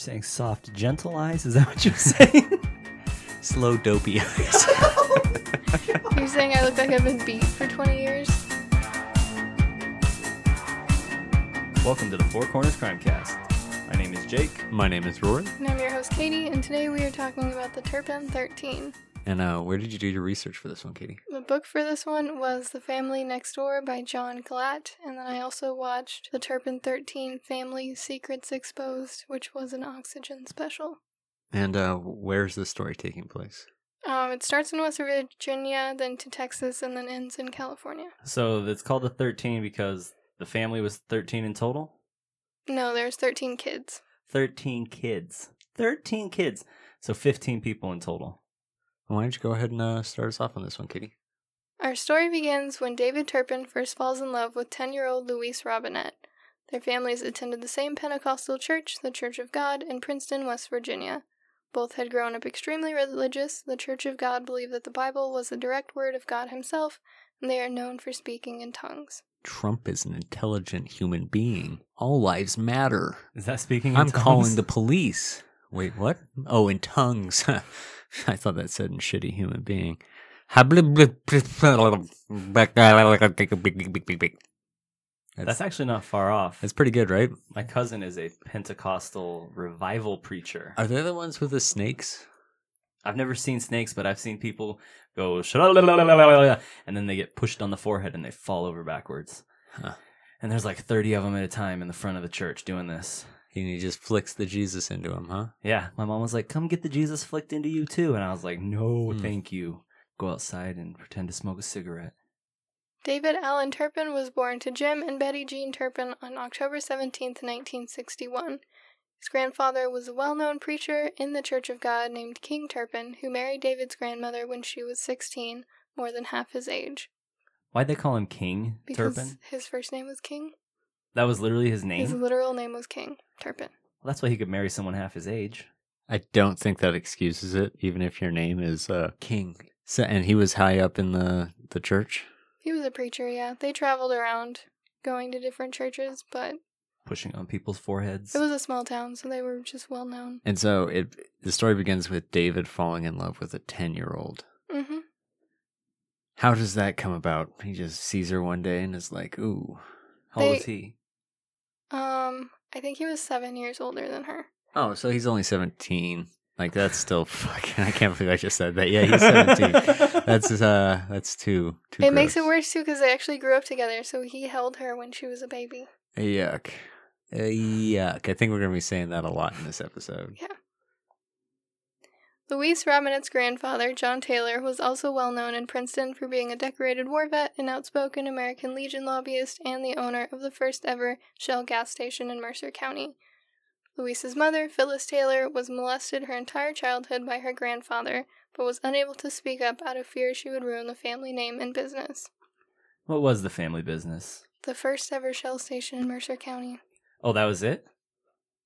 saying soft, gentle eyes? Is that what you're saying? Slow, dopey eyes. You're saying I look like I've been beat for 20 years? Welcome to the Four Corners Crimecast. My name is Jake. My name is Rory. And I'm your host, Katie, and today we are talking about the Turpin 13. And uh, where did you do your research for this one, Katie? The book for this one was The Family Next Door by John Glatt, and then I also watched The Turpin 13 Family Secrets Exposed, which was an Oxygen special. And uh, where's the story taking place? Um, it starts in West Virginia, then to Texas, and then ends in California. So it's called the 13 because the family was 13 in total? No, there's 13 kids. 13 kids. 13 kids. So 15 people in total. Why don't you go ahead and uh, start us off on this one, Kitty? Our story begins when David Turpin first falls in love with 10 year old Louise Robinette. Their families attended the same Pentecostal church, the Church of God, in Princeton, West Virginia. Both had grown up extremely religious. The Church of God believed that the Bible was the direct word of God Himself, and they are known for speaking in tongues. Trump is an intelligent human being. All lives matter. Is that speaking? in I'm tongues? calling the police. Wait, what? Oh, in tongues. I thought that said in shitty human being. That's, That's actually not far off. It's pretty good, right? My cousin is a Pentecostal revival preacher. Are they the ones with the snakes? I've never seen snakes, but I've seen people go and then they get pushed on the forehead and they fall over backwards. Huh. And there's like 30 of them at a time in the front of the church doing this. And he just flicks the Jesus into him, huh? Yeah, my mom was like, "Come get the Jesus flicked into you too," and I was like, "No, Hmm. thank you. Go outside and pretend to smoke a cigarette." David Allen Turpin was born to Jim and Betty Jean Turpin on October 17, 1961. His grandfather was a well known preacher in the Church of God named King Turpin, who married David's grandmother when she was 16, more than half his age. Why'd they call him King Because Turpin? his first name was King. That was literally his name. His literal name was King Turpin. well, that's why he could marry someone half his age. I don't think that excuses it, even if your name is uh, King. So, and he was high up in the, the church. He was a preacher, yeah. They traveled around going to different churches, but Pushing on people's foreheads. it was a small town, so they were just well known. And so it the story begins with David falling in love with a 10 year old. Mm-hmm. How does that come about? He just sees her one day and is like, ooh. How old they- was he? Um, I think he was seven years older than her. Oh, so he's only 17. Like, that's still fucking. I can't believe I just said that. Yeah, he's 17. that's, uh, that's too, too It makes it worse too because they actually grew up together. So he held her when she was a baby. Yuck. Uh, yuck. I think we're going to be saying that a lot in this episode. Louise Robinette's grandfather, John Taylor, was also well known in Princeton for being a decorated war vet, an outspoken American Legion lobbyist, and the owner of the first ever Shell gas station in Mercer County. Louise's mother, Phyllis Taylor, was molested her entire childhood by her grandfather, but was unable to speak up out of fear she would ruin the family name and business. What was the family business? The first ever Shell station in Mercer County. Oh, that was it?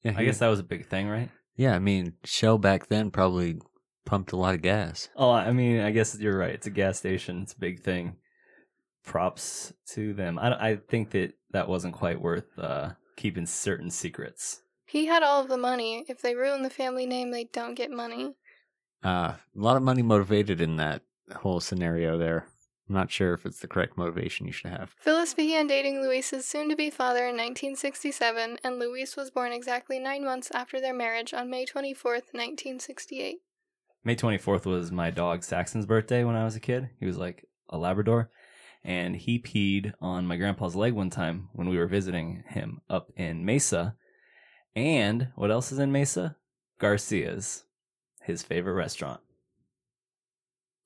Yeah, I guess that was a big thing, right? Yeah, I mean, Shell back then probably pumped a lot of gas. Oh, I mean, I guess you're right. It's a gas station. It's a big thing. Props to them. I, I think that that wasn't quite worth uh, keeping certain secrets. He had all of the money. If they ruin the family name, they don't get money. Uh, a lot of money motivated in that whole scenario there. I'm not sure if it's the correct motivation you should have. Phyllis began dating Louise's soon to be father in 1967, and Louise was born exactly nine months after their marriage on May 24th, 1968. May 24th was my dog Saxon's birthday when I was a kid. He was like a Labrador. And he peed on my grandpa's leg one time when we were visiting him up in Mesa. And what else is in Mesa? Garcia's, his favorite restaurant.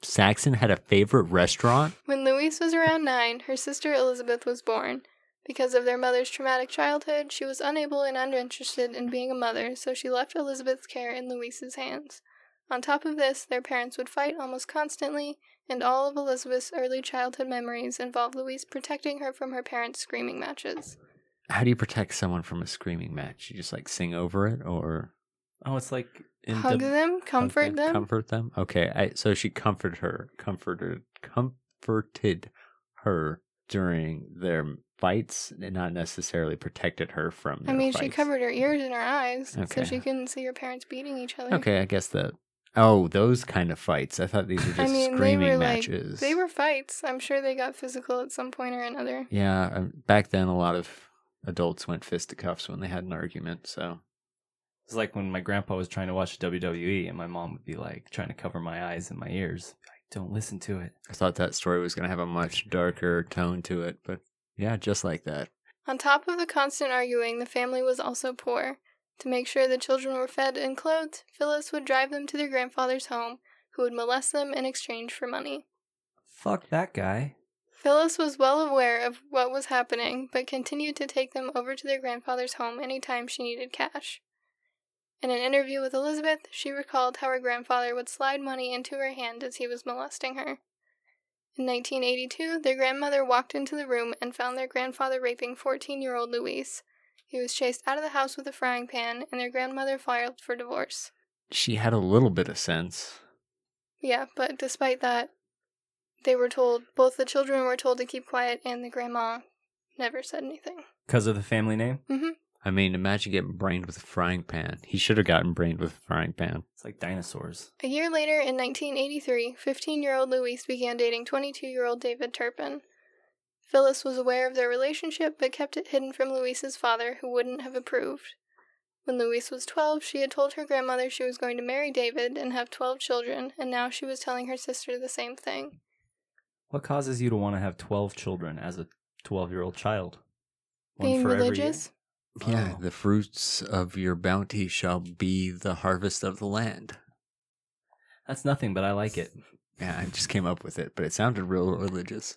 Saxon had a favorite restaurant? When Louise was around nine, her sister Elizabeth was born. Because of their mother's traumatic childhood, she was unable and uninterested in being a mother, so she left Elizabeth's care in Louise's hands. On top of this, their parents would fight almost constantly, and all of Elizabeth's early childhood memories involve Louise protecting her from her parents' screaming matches. How do you protect someone from a screaming match? You just like sing over it or Oh, it's like in Hug the- them, comfort Okay, them. Comfort them. Okay, I, so she comforted her, comforted, comforted her during their fights, and not necessarily protected her from. I their mean, she covered her ears and her eyes so Okay. she couldn't see her parents beating each other. Okay, I guess that. Oh, those kind of fights. I thought these were just I mean, they screaming were like matches. they were fights. I'm sure they got physical at some point or another. Yeah, um, back then a lot of adults went fisticuffs when they had an argument. So It's like when my grandpa was trying to watch WWE, and my mom would be like trying to cover my eyes and my ears. Like, Don't listen to it. I thought that story was going to have a much darker tone to it, but yeah, just like that. On top of the constant arguing, the family was also poor. To make sure the children were fed and clothed, Phyllis would drive them to their grandfather's home, who would molest them in exchange for money. Fuck that guy. Phyllis was well aware of what was happening, but continued to take them over to their grandfather's home anytime she needed cash. In an interview with Elizabeth, she recalled how her grandfather would slide money into her hand as he was molesting her. In 1982, their grandmother walked into the room and found their grandfather raping 14 year old Louise. He was chased out of the house with a frying pan, and their grandmother filed for divorce. She had a little bit of sense. Yeah, but despite that, they were told, both the children were told to keep quiet, and the grandma never said anything. Because of the family name? Mm-hmm. I mean, imagine getting brained with a frying pan. He should have gotten brained with a frying pan. It's like dinosaurs. A year later, in 1983, 15 year old Louise began dating 22 year old David Turpin. Phyllis was aware of their relationship but kept it hidden from Louise's father, who wouldn't have approved. When Louise was 12, she had told her grandmother she was going to marry David and have 12 children, and now she was telling her sister the same thing. What causes you to want to have 12 children as a 12 year old child? One Being for every religious? Yeah, Oh. the fruits of your bounty shall be the harvest of the land. That's nothing, but I like it. Yeah, I just came up with it, but it sounded real religious.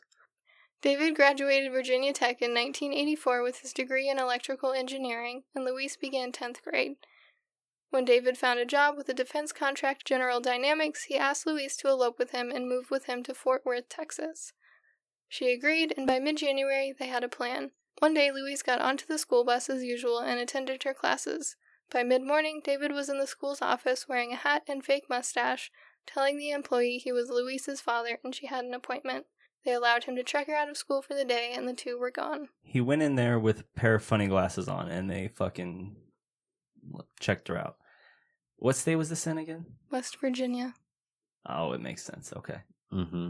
David graduated Virginia Tech in 1984 with his degree in electrical engineering, and Louise began 10th grade. When David found a job with the defense contract General Dynamics, he asked Louise to elope with him and move with him to Fort Worth, Texas. She agreed, and by mid January, they had a plan. One day, Louise got onto the school bus as usual and attended her classes. By mid morning, David was in the school's office wearing a hat and fake mustache, telling the employee he was Louise's father and she had an appointment. They allowed him to check her out of school for the day, and the two were gone. He went in there with a pair of funny glasses on and they fucking checked her out. What state was this in again? West Virginia. Oh, it makes sense. Okay. Mm-hmm.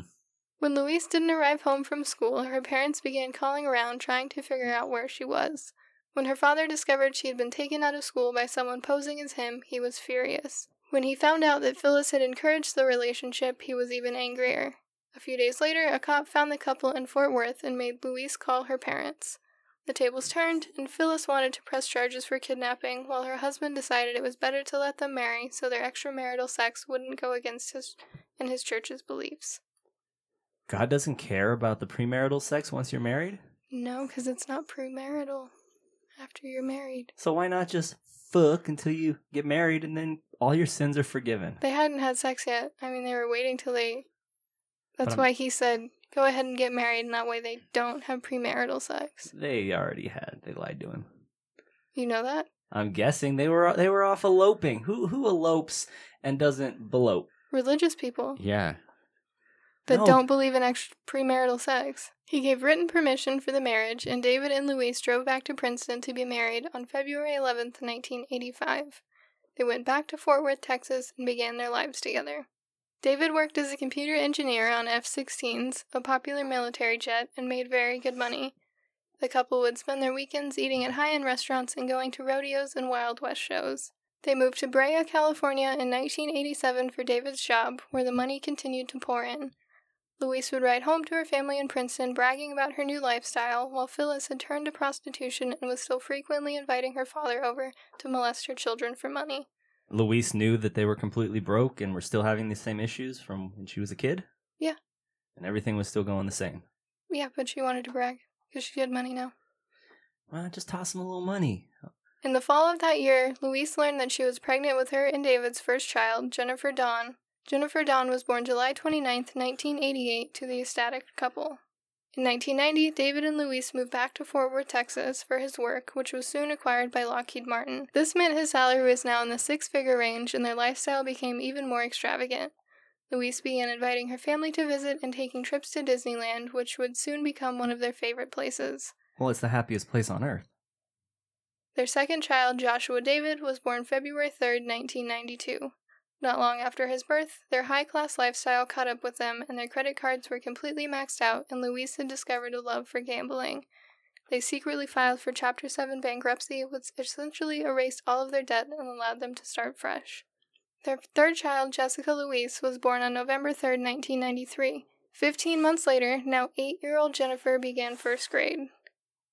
When Louise didn't arrive home from school, her parents began calling around trying to figure out where she was. When her father discovered she had been taken out of school by someone posing as him, he was furious. When he found out that Phyllis had encouraged the relationship, he was even angrier. A few days later, a cop found the couple in Fort Worth and made Louise call her parents. The tables turned, and Phyllis wanted to press charges for kidnapping, while her husband decided it was better to let them marry so their extramarital sex wouldn't go against his and his church's beliefs. God doesn't care about the premarital sex once you're married? No, because it's not premarital after you're married. So why not just fuck until you get married and then all your sins are forgiven? They hadn't had sex yet. I mean, they were waiting till they. That's why he said, go ahead and get married, and that way they don't have premarital sex. They already had. They lied to him. You know that? I'm guessing they were they were off eloping. Who who elopes and doesn't belope? Religious people Yeah. that No. don't believe in extra premarital sex. He gave written permission for the marriage, and David and Louise drove back to Princeton to be married on February 11th, 1985. They went back to Fort Worth, Texas, and began their lives together. David worked as a computer engineer on F 16s, a popular military jet, and made very good money. The couple would spend their weekends eating at high end restaurants and going to rodeos and Wild West shows. They moved to Brea, California in 1987 for David's job, where the money continued to pour in. Louise would write home to her family in Princeton bragging about her new lifestyle, while Phyllis had turned to prostitution and was still frequently inviting her father over to molest her children for money. Louise knew that they were completely broke and were still having the same issues from when she was a kid? Yeah. And everything was still going the same. Yeah, but she wanted to brag because she had money now. Well, just toss him a little money. In the fall of that year, Louise learned that she was pregnant with her and David's first child, Jennifer Dawn. Jennifer Dawn was born July 29, 1988, to the ecstatic couple. In 1990, David and Louise moved back to Fort Worth, Texas for his work, which was soon acquired by Lockheed Martin. This meant his salary was now in the six figure range and their lifestyle became even more extravagant. Louise began inviting her family to visit and taking trips to Disneyland, which would soon become one of their favorite places. Well, it's the happiest place on earth. Their second child, Joshua David, was born February 3, 1992. Not long after his birth, their high class lifestyle caught up with them, and their credit cards were completely maxed out, and Louise had discovered a love for gambling. They secretly filed for Chapter 7 bankruptcy, which essentially erased all of their debt and allowed them to start fresh. Their third child, Jessica Louise, was born on November 3, 1993. Fifteen months later, now eight year old Jennifer began first grade.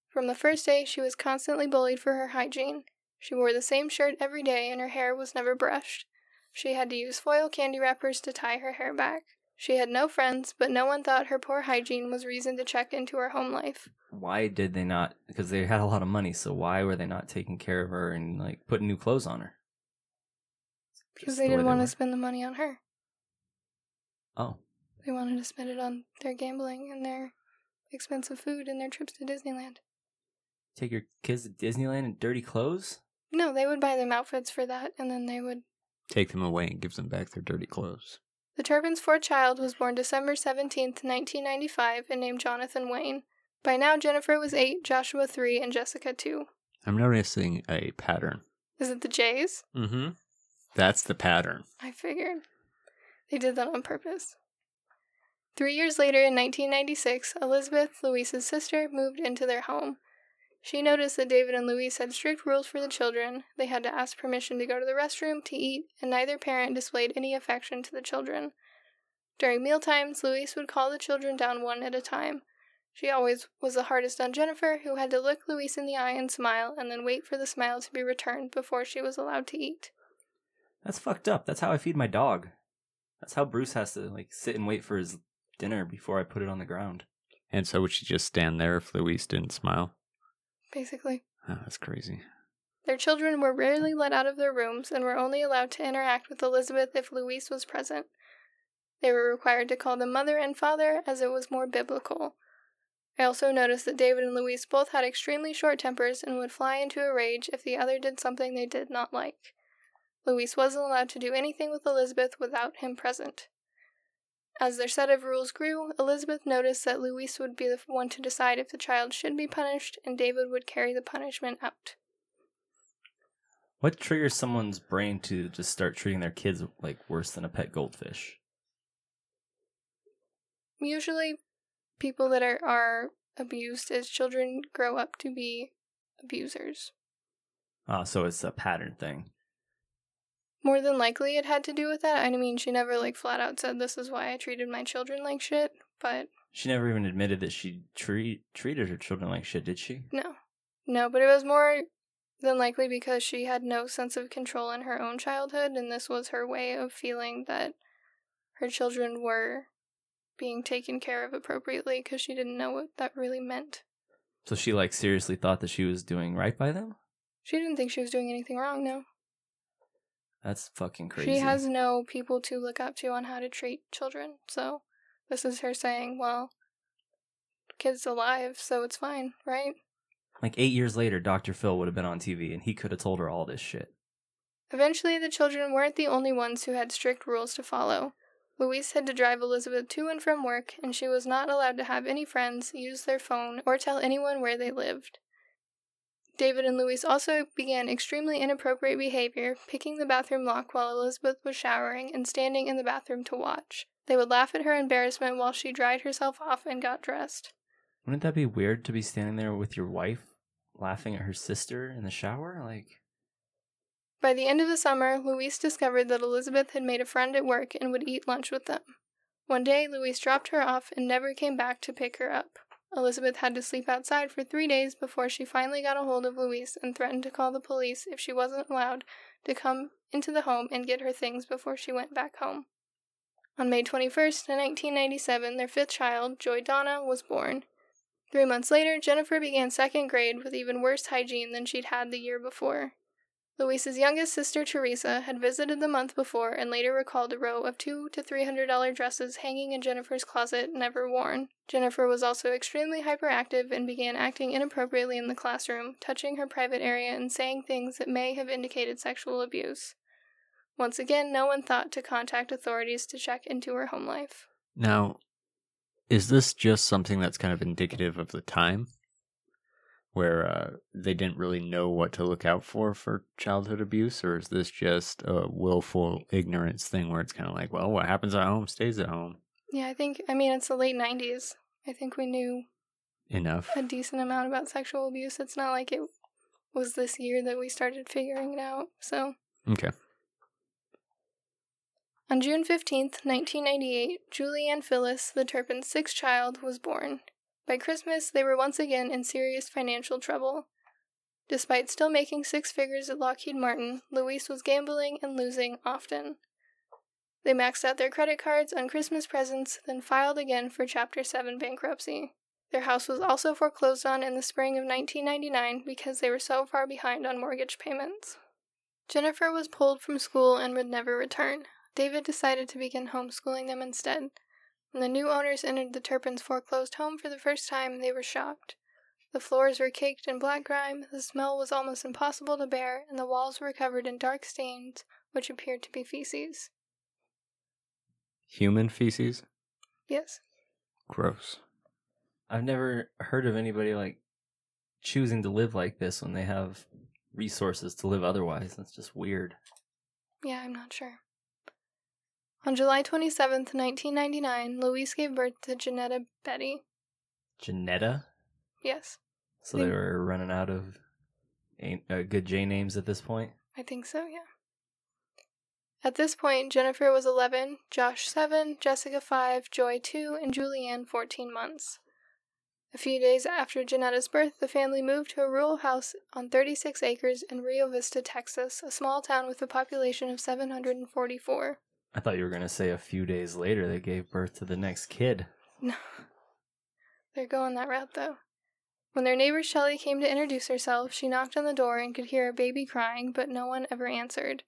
From the first day, she was constantly bullied for her hygiene. She wore the same shirt every day and her hair was never brushed. She had to use foil candy wrappers to tie her hair back. She had no friends, but no one thought her poor hygiene was reason to check into her home life. Why did they not? Because they had a lot of money, so why were they not taking care of her and like putting new clothes on her? Because they the didn't want to spend the money on her. Oh, They wanted to spend it on their gambling and their expensive food and their trips to Disneyland. take your kids to Disneyland in dirty clothes? No, they would buy them outfits for that, and then they would. Take them away and give them back their dirty clothes. The Turpin's fourth child was born December 17th, 1995, and named Jonathan Wayne. By now, Jennifer was 8, Joshua 3, and Jessica 2. I'm noticing a pattern. Is it the Jays? Mm-hmm. That's the pattern. I figured. They did that on purpose. Three years later, in 1996, Elizabeth, Louise's sister, moved into their home. She noticed that David and Louise had strict rules for the children. They had to ask permission to go to the restroom, to eat, and neither parent displayed any affection to the children. During mealtimes, Louise would call the children down one at a time. She always was the hardest on Jennifer, who had to look Louise in the eye and smile, and then wait for the smile to be returned before she was allowed to eat. That's fucked up. That's how I feed my dog. That's how Bruce has to like sit and wait for his dinner before I put it on the ground. And so would she just stand there if Louise didn't smile? Basically. Oh, that's crazy. Their children were rarely let out of their rooms and were only allowed to interact with Elizabeth if Louise was present. They were required to call them mother and father as it was more biblical. I also noticed that David and Louise both had extremely short tempers and would fly into a rage if the other did something they did not like. Louise wasn't allowed to do anything with Elizabeth without him present. As their set of rules grew, Elizabeth noticed that Louise would be the one to decide if the child should be punished, and David would carry the punishment out. What triggers someone's brain to just start treating their kids like worse than a pet goldfish? usually people that are, are abused as children grow up to be abusers. Oh, so it's a pattern thing. More than likely it had to do with that. I mean, she never like flat out said this is why I treated my children like shit, but She never even admitted that she treat, treated her children like shit, did she? no. No, but it was more than likely because she had no sense of control in her own childhood and this was her way of feeling that her children were being taken care of appropriately because she didn't know what that really meant. So she like seriously thought that she was doing right by them? She didn't think she was doing anything wrong, no. That's fucking crazy. She has no people to look up to on how to treat children. So this is her saying, well, kid's alive, so it's fine, right? like eight years later, Dr. Phil would have been on TV and he could have told her all this shit. Eventually, the children weren't the only ones who had strict rules to follow. Louise had to drive Elizabeth to and from work, and she was not allowed to have any friends, use their phone, or tell anyone where they lived. David and Louise also began extremely inappropriate behavior, picking the bathroom lock while Elizabeth was showering and standing in the bathroom to watch. They would laugh at her embarrassment while she dried herself off and got dressed. Wouldn't that be weird to be standing there with your wife laughing at her sister in the shower? Like, By the end of the summer, Louise discovered that Elizabeth had made a friend at work and would eat lunch with them. One day, Louise dropped her off and never came back to pick her up. Elizabeth had to sleep outside for three days before she finally got a hold of Louise and threatened to call the police if she wasn't allowed to come into the home and get her things before she went back home. On May 21st, 1997, their fifth child, Joy Donna, was born. Three months later, Jennifer began second grade with even worse hygiene than she'd had the year before. Louise's youngest sister, Teresa, had visited the month before and later recalled a row of two to three hundred dollar dresses hanging in Jennifer's closet, never worn. Jennifer was also extremely hyperactive and began acting inappropriately in the classroom, touching her private area and saying things that may have indicated sexual abuse. Once again, no one thought to contact authorities to check into her home life. Now, is this just something that's kind of indicative of the time where uh, they didn't really know what to look out for for childhood abuse, or is this just a willful ignorance thing where it's kind of like, well, what happens at home stays at home? Yeah, I think, I mean, it's the late 90s. I think we knew Enough. a decent amount about sexual abuse. It's not like it was this year that we started figuring it out. So, Okay. on June 15th, 1998, Julianne Phyllis, the Turpin's sixth child, was born. By Christmas, they were once again in serious financial trouble. Despite still making six figures at Lockheed Martin, Louise was gambling and losing often. They maxed out their credit cards on Christmas presents, then filed again for Chapter 7 bankruptcy. Their house was also foreclosed on in the spring of 1999 because they were so far behind on mortgage payments. Jennifer was pulled from school and would never return. David decided to begin homeschooling them instead. When the new owners entered the Turpins' foreclosed home for the first time, they were shocked. The floors were caked in black grime, the smell was almost impossible to bear, and the walls were covered in dark stains, which appeared to be feces. Human feces? Yes. Gross. I've never heard of anybody like choosing to live like this when they have resources to live otherwise. That's just weird. Yeah, I'm not sure. On July 27th, 1999, Louise gave birth to Janetta Betty. Janetta? Yes, So they Hmm. were running out of uh, good J names at this point. I think so, yeah. At this point, Jennifer was 11, Josh 7, Jessica 5, Joy 2, and Julianne 14 months. A few days after Janetta's birth, the family moved to a rural house on 36 acres in Rio Vista, Texas, a small town with a population of 744. I thought you were going to say a few days later they gave birth to the next kid. No. They're going that route, though. When their neighbor Shelley came to introduce herself, she knocked on the door and could hear a baby crying, but no one ever answered.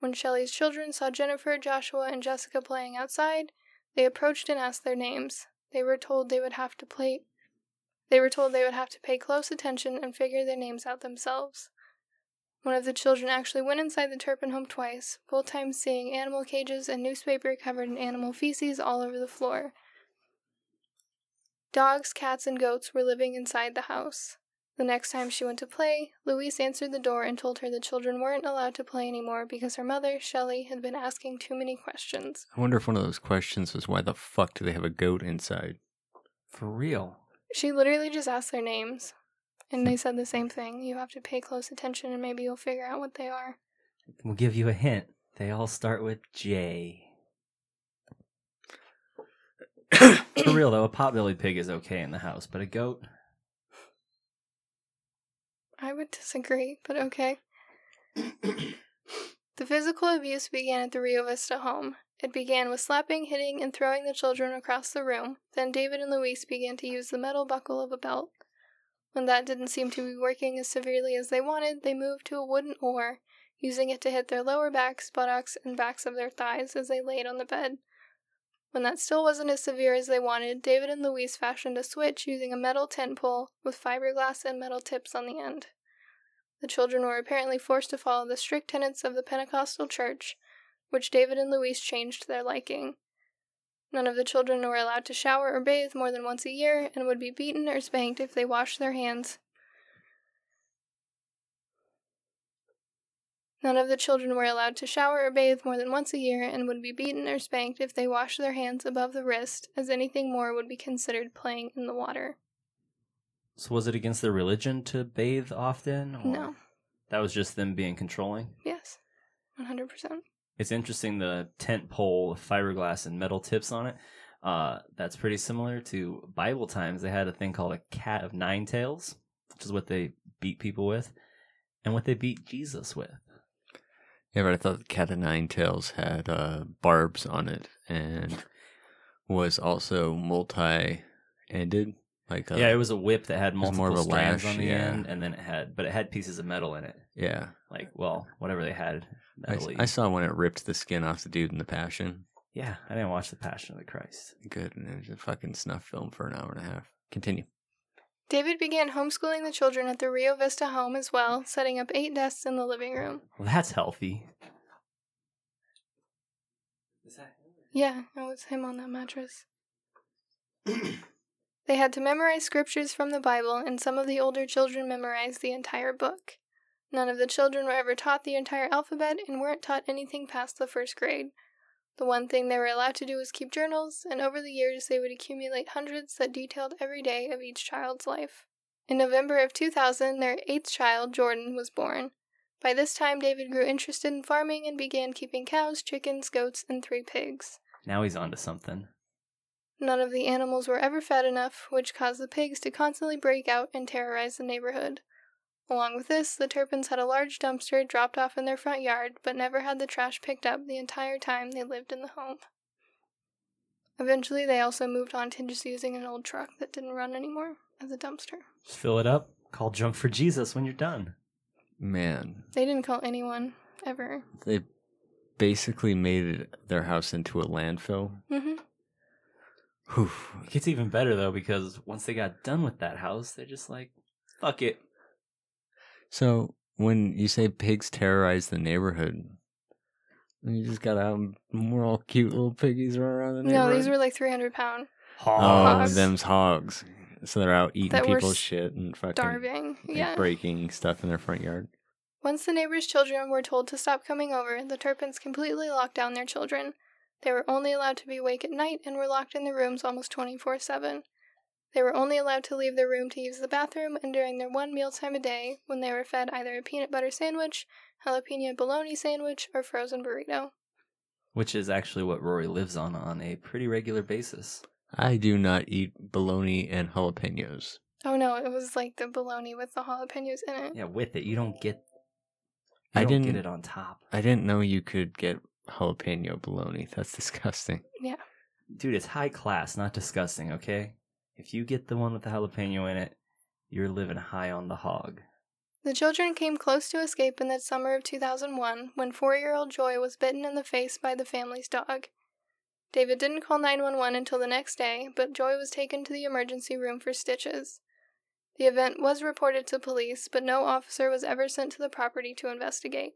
When Shelley's children saw Jennifer, Joshua, and Jessica playing outside, they approached and asked their names. They were told they would have to play they were told they would have to pay close attention and figure their names out themselves. One of the children actually went inside the Turpin home twice, both times seeing animal cages and newspaper covered in animal feces all over the floor. Dogs, cats, and goats were living inside the house. The next time she went to play, Louise answered the door and told her the children weren't allowed to play anymore because her mother, Shelley, had been asking too many questions. I wonder if one of those questions was why the fuck do they have a goat inside? For real. She literally just asked their names, and they said the same thing. You have to pay close attention and maybe you'll figure out what they are. We'll give you a hint. They all start with J. For real though, a potbelly pig is okay in the house, but a goat? I would disagree, but okay. the physical abuse began at the Rio Vista home. It began with slapping, hitting, and throwing the children across the room. Then David and Louise began to use the metal buckle of a belt. When that didn't seem to be working as severely as they wanted, they moved to a wooden oar, using it to hit their lower backs, buttocks, and backs of their thighs as they laid on the bed. When that still wasn't as severe as they wanted, David and Louise fashioned a switch using a metal tent pole with fiberglass and metal tips on the end. The children were apparently forced to follow the strict tenets of the Pentecostal church, which David and Louise changed to their liking. None of the children were allowed to shower or bathe more than once a year and would be beaten or spanked if they washed their hands. None of the children were allowed to shower or bathe more than once a year and would be beaten or spanked if they washed their hands above the wrist, as anything more would be considered playing in the water. So was it against their religion to bathe often? Or No. That was just them being controlling? Yes, 100%. It's interesting the tent pole fiberglass and metal tips on it. Uh, that's pretty similar to Bible times. They had a thing called a cat of nine tails, which is what they beat people with, and what they beat Jesus with. Yeah, but I thought the cat of nine tails had uh, barbs on it and was also multi-ended. Like a, yeah, uh, it was a whip that had multiple more of a strands lash, on the yeah. end, and then it had, but it had pieces of metal in it. yeah. Like, well, whatever they had. I, I saw when it ripped the skin off the dude in the Passion. yeah, I didn't watch the Passion of the Christ. Good, and it was a fucking snuff film for an hour and a half. Continue. David began homeschooling the children at the Rio Vista home as well, setting up eight desks in the living room. Well, that's healthy. Is that Yeah, it was him on that mattress. They had to memorize scriptures from the Bible, and some of the older children memorized the entire book. None of the children were ever taught the entire alphabet and weren't taught anything past the first grade. The one thing they were allowed to do was keep journals, and over the years they would accumulate hundreds that detailed every day of each child's life. In November of 2000, their eighth child, Jordan, was born. By this time, David grew interested in farming and began keeping cows, chickens, goats, and three pigs. Now he's on to something. None of the animals were ever fed enough, which caused the pigs to constantly break out and terrorize the neighborhood. Along with this, the Turpins had a large dumpster dropped off in their front yard, but never had the trash picked up the entire time they lived in the home. Eventually, they also moved on to just using an old truck that didn't run anymore as a dumpster. Just fill it up. Call Junk for Jesus when you're done. Man, They didn't call anyone ever. they basically made their house into a landfill. Mm hmm Whew. It gets even better though because once they got done with that house, they're just like, fuck it. So when you say pigs terrorize the neighborhood, you just got out more all cute little piggies running around the neighborhood. No, these were like 300 pound, oh, hogs. them's hogs. So they're out eating That people's shit and fucking starving. like, Yeah. breaking stuff in their front yard. Once the neighbors' children were told to stop coming over, the Turpins completely locked down their children. They were only allowed to be awake at night and were locked in their rooms almost 24 7. They were only allowed to leave their room to use the bathroom, and during their one mealtime a day, when they were fed either a peanut butter sandwich, jalapeno bologna sandwich, or frozen burrito. Which is actually what Rory lives on on a pretty regular basis. I do not eat bologna and jalapenos. Oh no, it was like the bologna with the jalapenos in it. Yeah, with it, you don't get. You I don't get didn't- it on top, I didn't know you could get jalapeno bologna. That's disgusting. Yeah. Dude. It's high class, not disgusting. Okay, if you get the one with the jalapeno in it, you're living high on the hog. The children came close to escape in the summer of 2001 when four year old Joy was bitten in the face by the family's dog. David didn't call 911 until the next day, but Joy was taken to the emergency room for stitches. The event was reported to police, but no officer was ever sent to the property to investigate.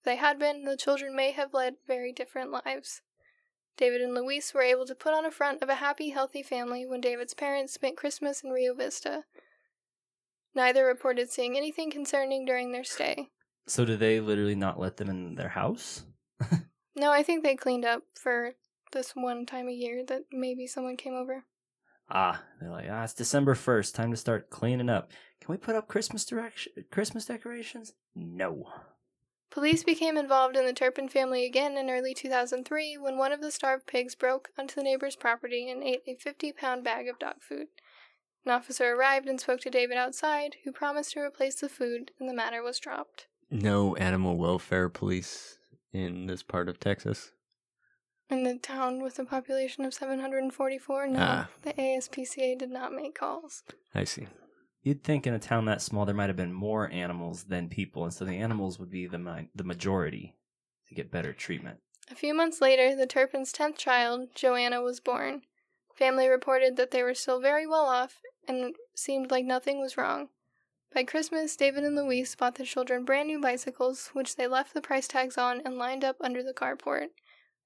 If they had been, the children may have led very different lives. David and Louise were able to put on a front of a happy, healthy family when David's parents spent Christmas in Rio Vista. Neither reported seeing anything concerning during their stay. So do they literally not let them in their house? No, I think they cleaned up for this one time a year that maybe someone came over. Ah, they're like, ah, it's December first, time to start cleaning up. Can we put up Christmas direction, Christmas decorations? No. Police became involved in the Turpin family again in early 2003 when one of the starved pigs broke onto the neighbor's property and ate a 50 pound bag of dog food. An officer arrived and spoke to David outside, who promised to replace the food, and the matter was dropped. No animal welfare police in this part of Texas. In the town with a population of 744, no, Ah. the ASPCA did not make calls. I see. You'd think in a town that small there might have been more animals than people, and so the animals would be the mi- the majority to get better treatment. A few months later, the Turpins' tenth child, Joanna, was born. Family reported that they were still very well off and seemed like nothing was wrong. By Christmas, David and Louise bought the children brand new bicycles, which they left the price tags on and lined up under the carport.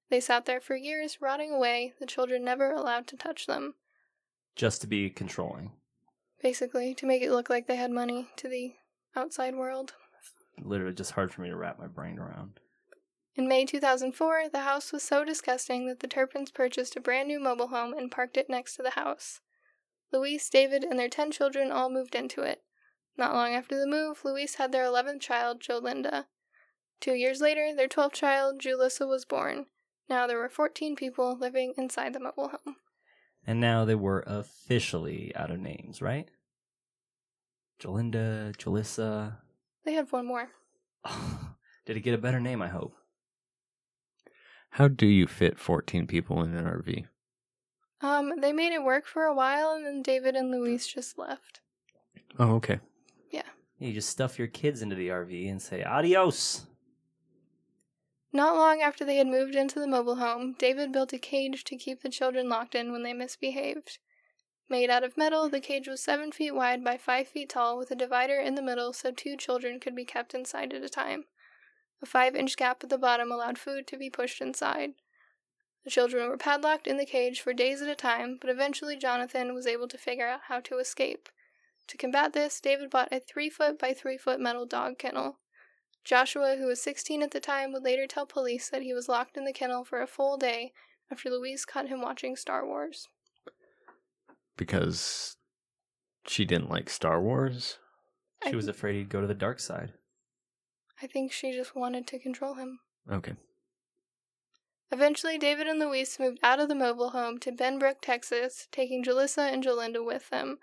They sat there for years, rotting away, the children never allowed to touch them. Just to be controlling. Basically, to make it look like they had money to the outside world. Literally just hard for me to wrap my brain around. In May 2004, the house was so disgusting that the Turpins purchased a brand new mobile home and parked it next to the house. Louise, David, and their 10 children all moved into it. Not long after the move, Louise had their 11th child, Jolinda. Two years later, their 12th child, Julissa, was born. Now there were 14 people living inside the mobile home. And now they were officially out of names, right? Jolinda, Jolissa. They had one more. Did it get a better name, I hope? How do you fit 14 people in an RV? Um, they made it work for a while, and then David and Louise just left. Oh, okay. Yeah. You just stuff your kids into the RV and say adios. Not long after they had moved into the mobile home, David built a cage to keep the children locked in when they misbehaved. Made out of metal, the cage was seven feet wide by five feet tall with a divider in the middle so two children could be kept inside at a time. A five inch gap at the bottom allowed food to be pushed inside. The children were padlocked in the cage for days at a time, but eventually Jonathan was able to figure out how to escape. To combat this, David bought a 3 foot by 3 foot metal dog kennel. Joshua, who was 16 at the time, would later tell police that he was locked in the kennel for a full day after Louise caught him watching Star Wars. Because she didn't like Star Wars. I- She was afraid he'd go to the dark side. I think she just wanted to control him. Okay. Eventually, David and Louise moved out of the mobile home to Benbrook, Texas, taking Julissa and Jolinda with them.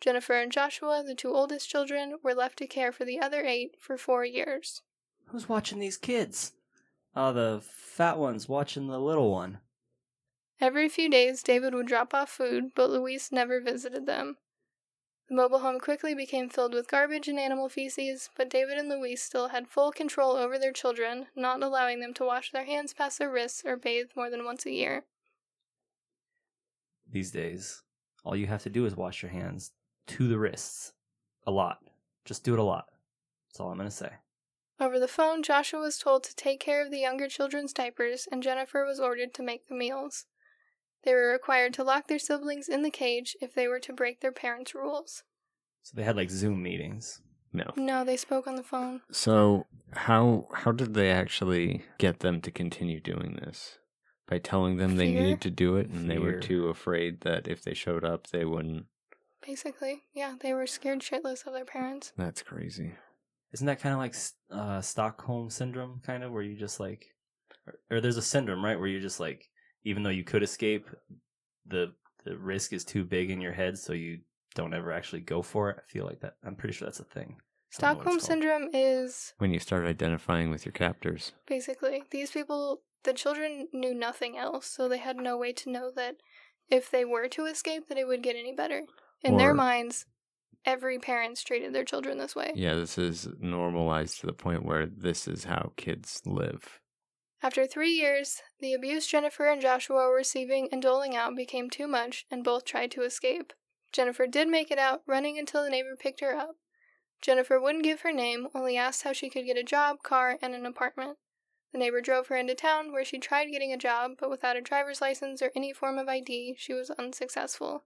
Jennifer and Joshua, the two oldest children, were left to care for the other eight for four years. Who's watching these kids? Oh, the fat one's watching the little one. Every few days, David would drop off food, but Louise never visited them. The mobile home quickly became filled with garbage and animal feces, but David and Louise still had full control over their children, not allowing them to wash their hands past their wrists or bathe more than once a year. These days, all you have to do is wash your hands to the wrists. A lot. Just do it a lot. That's all I'm going to say. Over the phone, Joshua was told to take care of the younger children's diapers, and Jennifer was ordered to make the meals. They were required to lock their siblings in the cage if they were to break their parents' rules. So they had like Zoom meetings. No. No, they spoke on the phone. So how how did they actually get them to continue doing this? By telling them they needed to do it and they were too afraid that if they showed up they wouldn't. Basically, yeah, they were scared shitless of their parents. That's crazy. Isn't that kind of like uh, Stockholm syndrome, kind of, where you just like, or, or there's a syndrome, right, where you just like, even though you could escape, the the risk is too big in your head, so you don't ever actually go for it. I feel like that. I'm pretty sure that's a thing. I don't know what Stockholm syndrome is When you start identifying with your captors. basically these people, the children knew nothing else, so they had no way to know that if they were to escape, that it would get any better. In their minds, every parent's treated their children this way. Yeah, this is normalized to the point where this is how kids live. After three years, the abuse Jennifer and Joshua were receiving and doling out became too much, and both tried to escape. Jennifer did make it out, running until the neighbor picked her up. Jennifer wouldn't give her name, only asked how she could get a job, car, and an apartment. The neighbor drove her into town, where she tried getting a job, but without a driver's license or any form of ID, she was unsuccessful.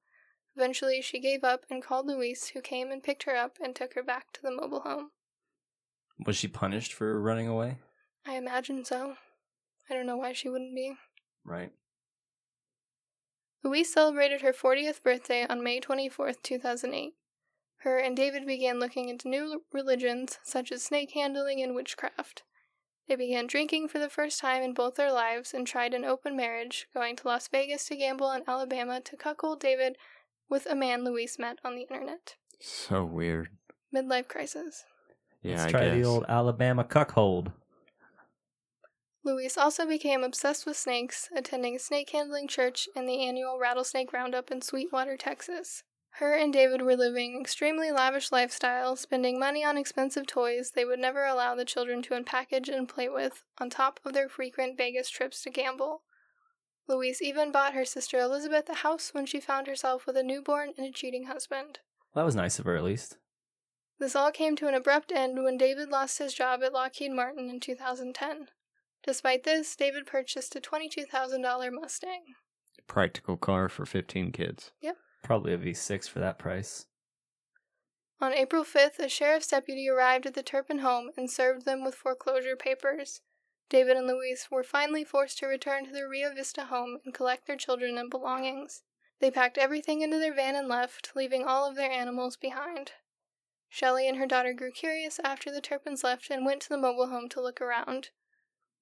Eventually, she gave up and called Louise, who came and picked her up and took her back to the mobile home. Was she punished for running away? I imagine so. I don't know why she wouldn't be. Right. Louise celebrated her 40th birthday on May 24th, 2008. Her and David began looking into new religions, such as snake handling and witchcraft. They began drinking for the first time in both their lives and tried an open marriage, going to Las Vegas to gamble and Alabama to cuckold David with a man Louise met on the internet. So weird. Midlife crisis. Yeah, Let's I try guess. the old Alabama cuckold. Louise also became obsessed with snakes, attending a snake handling church and the annual rattlesnake roundup in Sweetwater, Texas. Her and David were living extremely lavish lifestyles, spending money on expensive toys they would never allow the children to unpackage and play with, on top of their frequent Vegas trips to gamble. Louise even bought her sister Elizabeth a house when she found herself with a newborn and a cheating husband. That was nice of her, at least. This all came to an abrupt end when David lost his job at Lockheed Martin in 2010. Despite this, David purchased a $22,000 Mustang. Practical car for 15 kids. Yep. Probably a V6 for that price. On April 5th, a sheriff's deputy arrived at the Turpin home and served them with foreclosure papers. David and Louise were finally forced to return to their Rio Vista home and collect their children and belongings. They packed everything into their van and left, leaving all of their animals behind. Shelley and her daughter grew curious after the Turpins left and went to the mobile home to look around.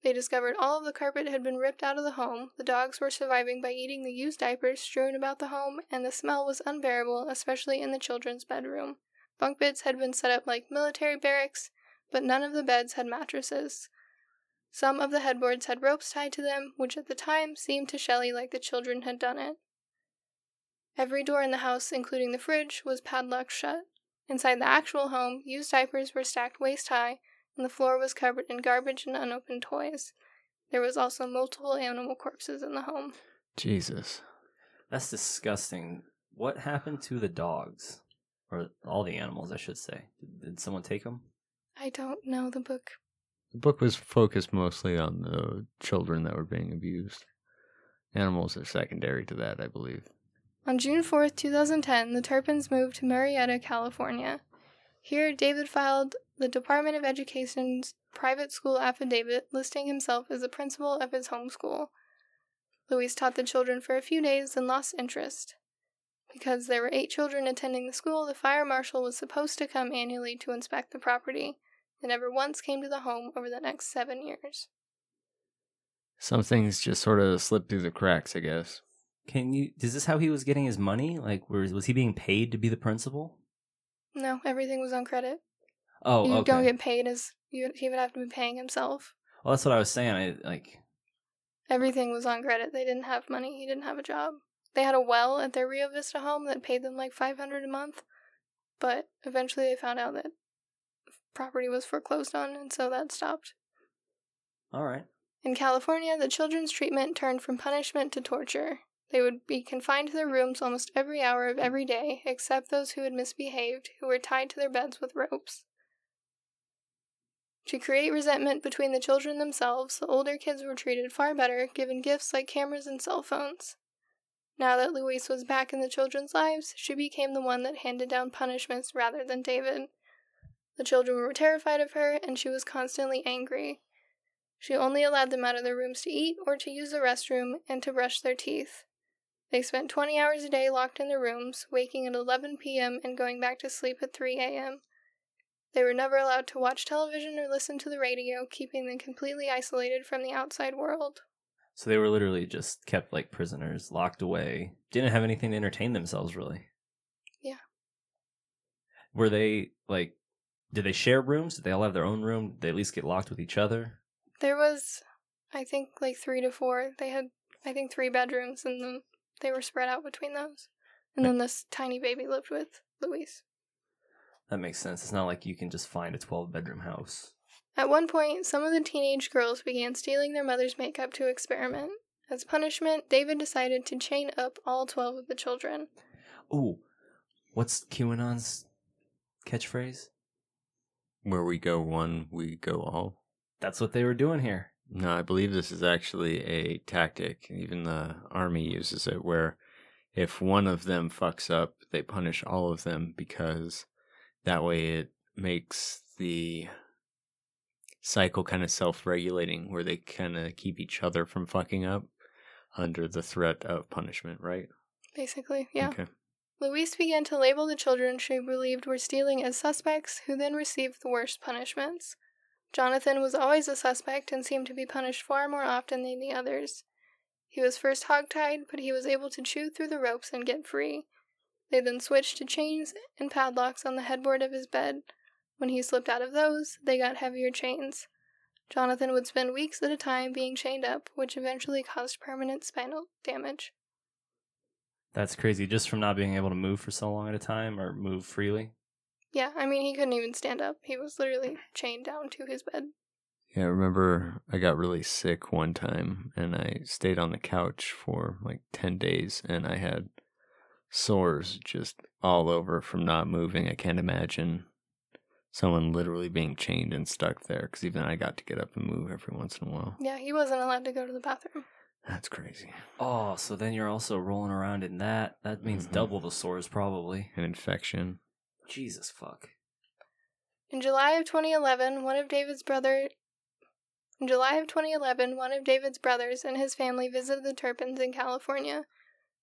They discovered all of the carpet had been ripped out of the home, the dogs were surviving by eating the used diapers strewn about the home, and the smell was unbearable, especially in the children's bedroom. Bunk beds had been set up like military barracks, but none of the beds had mattresses. Some of the headboards had ropes tied to them, which at the time seemed to Shelley like the children had done it. Every door in the house, including the fridge, was padlocked shut. Inside the actual home, used diapers were stacked waist high, and the floor was covered in garbage and unopened toys. There was also multiple animal corpses in the home. Jesus. That's disgusting. What happened to the dogs? Or all the animals, I should say. Did, did someone take them? I don't know the book. The book was focused mostly on the children that were being abused. Animals are secondary to that, I believe. On June 4th, 2010, the Turpins moved to Murrieta, California. Here, David filed the Department of Education's private school affidavit listing himself as the principal of his home school. Louise taught the children for a few days and lost interest. Because there were eight children attending the school, the fire marshal was supposed to come annually to inspect the property. They never once came to the home over the next seven years. Some things just sort of slip through the cracks, I guess. Can you? Is this how he was getting his money? Like, was was he being paid to be the principal? No, everything was on credit. Oh, you okay. don't get paid as you. He would have to be paying himself. well, that's what I was saying. I like. Everything was on credit. They didn't have money. He didn't have a job. They had a well at their Rio Vista home that paid them like five hundred a month, but eventually they found out that property was foreclosed on, and so that stopped. All right. In California, the children's treatment turned from punishment to torture. They would be confined to their rooms almost every hour of every day, except those who had misbehaved, who were tied to their beds with ropes. To create resentment between the children themselves, the older kids were treated far better, given gifts like cameras and cell phones. Now that Louise was back in the children's lives, she became the one that handed down punishments rather than David. The children were terrified of her, and she was constantly angry. She only allowed them out of their rooms to eat or to use the restroom and to brush their teeth. They spent 20 hours a day locked in their rooms, waking at 11 p.m. and going back to sleep at 3 a.m. They were never allowed to watch television or listen to the radio, keeping them completely isolated from the outside world. So they were literally just kept like prisoners, locked away. Didn't have anything to entertain themselves, really. Yeah. Were they like? Did they share rooms? Did they all have their own room? Did they at least get locked with each other? There was, I think, like three to four. They had, I think, three bedrooms, and then they were spread out between those. And then this tiny baby lived with Louise. That makes sense. It's not like you can just find a twelve bedroom house. At one point, some of the teenage girls began stealing their mother's makeup to experiment. As punishment, David decided to chain up all 12 of the children. Ooh, what's QAnon's catchphrase? Where we go one, we go all. That's what they were doing here. No, I believe this is actually a tactic. Even the army uses it where if one of them fucks up, they punish all of them because that way it makes the cycle kind of self regulating where they kind of keep each other from fucking up under the threat of punishment, right? Basically, yeah. Okay. Louise began to label the children she believed were stealing as suspects, who then received the worst punishments. Jonathan was always a suspect and seemed to be punished far more often than the others. He was first hogtied, but he was able to chew through the ropes and get free. They then switched to chains and padlocks on the headboard of his bed. When he slipped out of those, they got heavier chains. Jonathan would spend weeks at a time being chained up, which eventually caused permanent spinal damage. That's crazy. Just from not being able to move for so long at a time or move freely. Yeah, I mean, he couldn't even stand up. He was literally chained down to his bed. Yeah, I remember I got really sick one time and I stayed on the couch for like 10 days and I had sores just all over from not moving. I can't imagine someone literally being chained and stuck there because even I got to get up and move every once in a while. Yeah, he wasn't allowed to go to the bathroom. That's crazy. Oh, so then you're also rolling around in that. That means Mhm. double the sores, probably. An infection. Jesus fuck. In July of 2011, one of David's brother In July of 2011, one of David's brothers and his family visited the Turpins in California.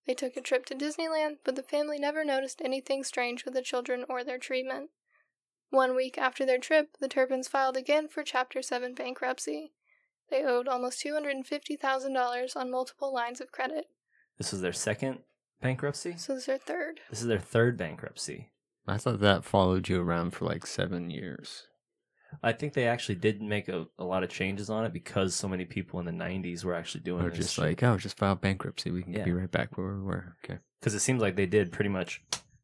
They took a trip to Disneyland, but the family never noticed anything strange with the children or their treatment. One week after their trip, the Turpins filed again for Chapter 7 bankruptcy. They owed almost $250,000 on multiple lines of credit. This was their second bankruptcy? So this is their third. This is their third bankruptcy. I thought that followed you around for like seven years. I think they actually did make a, a lot of changes on it because so many people in the 90s were actually doing Or this just like, oh, just file bankruptcy. We can Yeah. be right back where we were. Okay. because it seems like they did pretty much